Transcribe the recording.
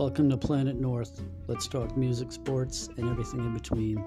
Welcome to Planet North. Let's talk music, sports, and everything in between.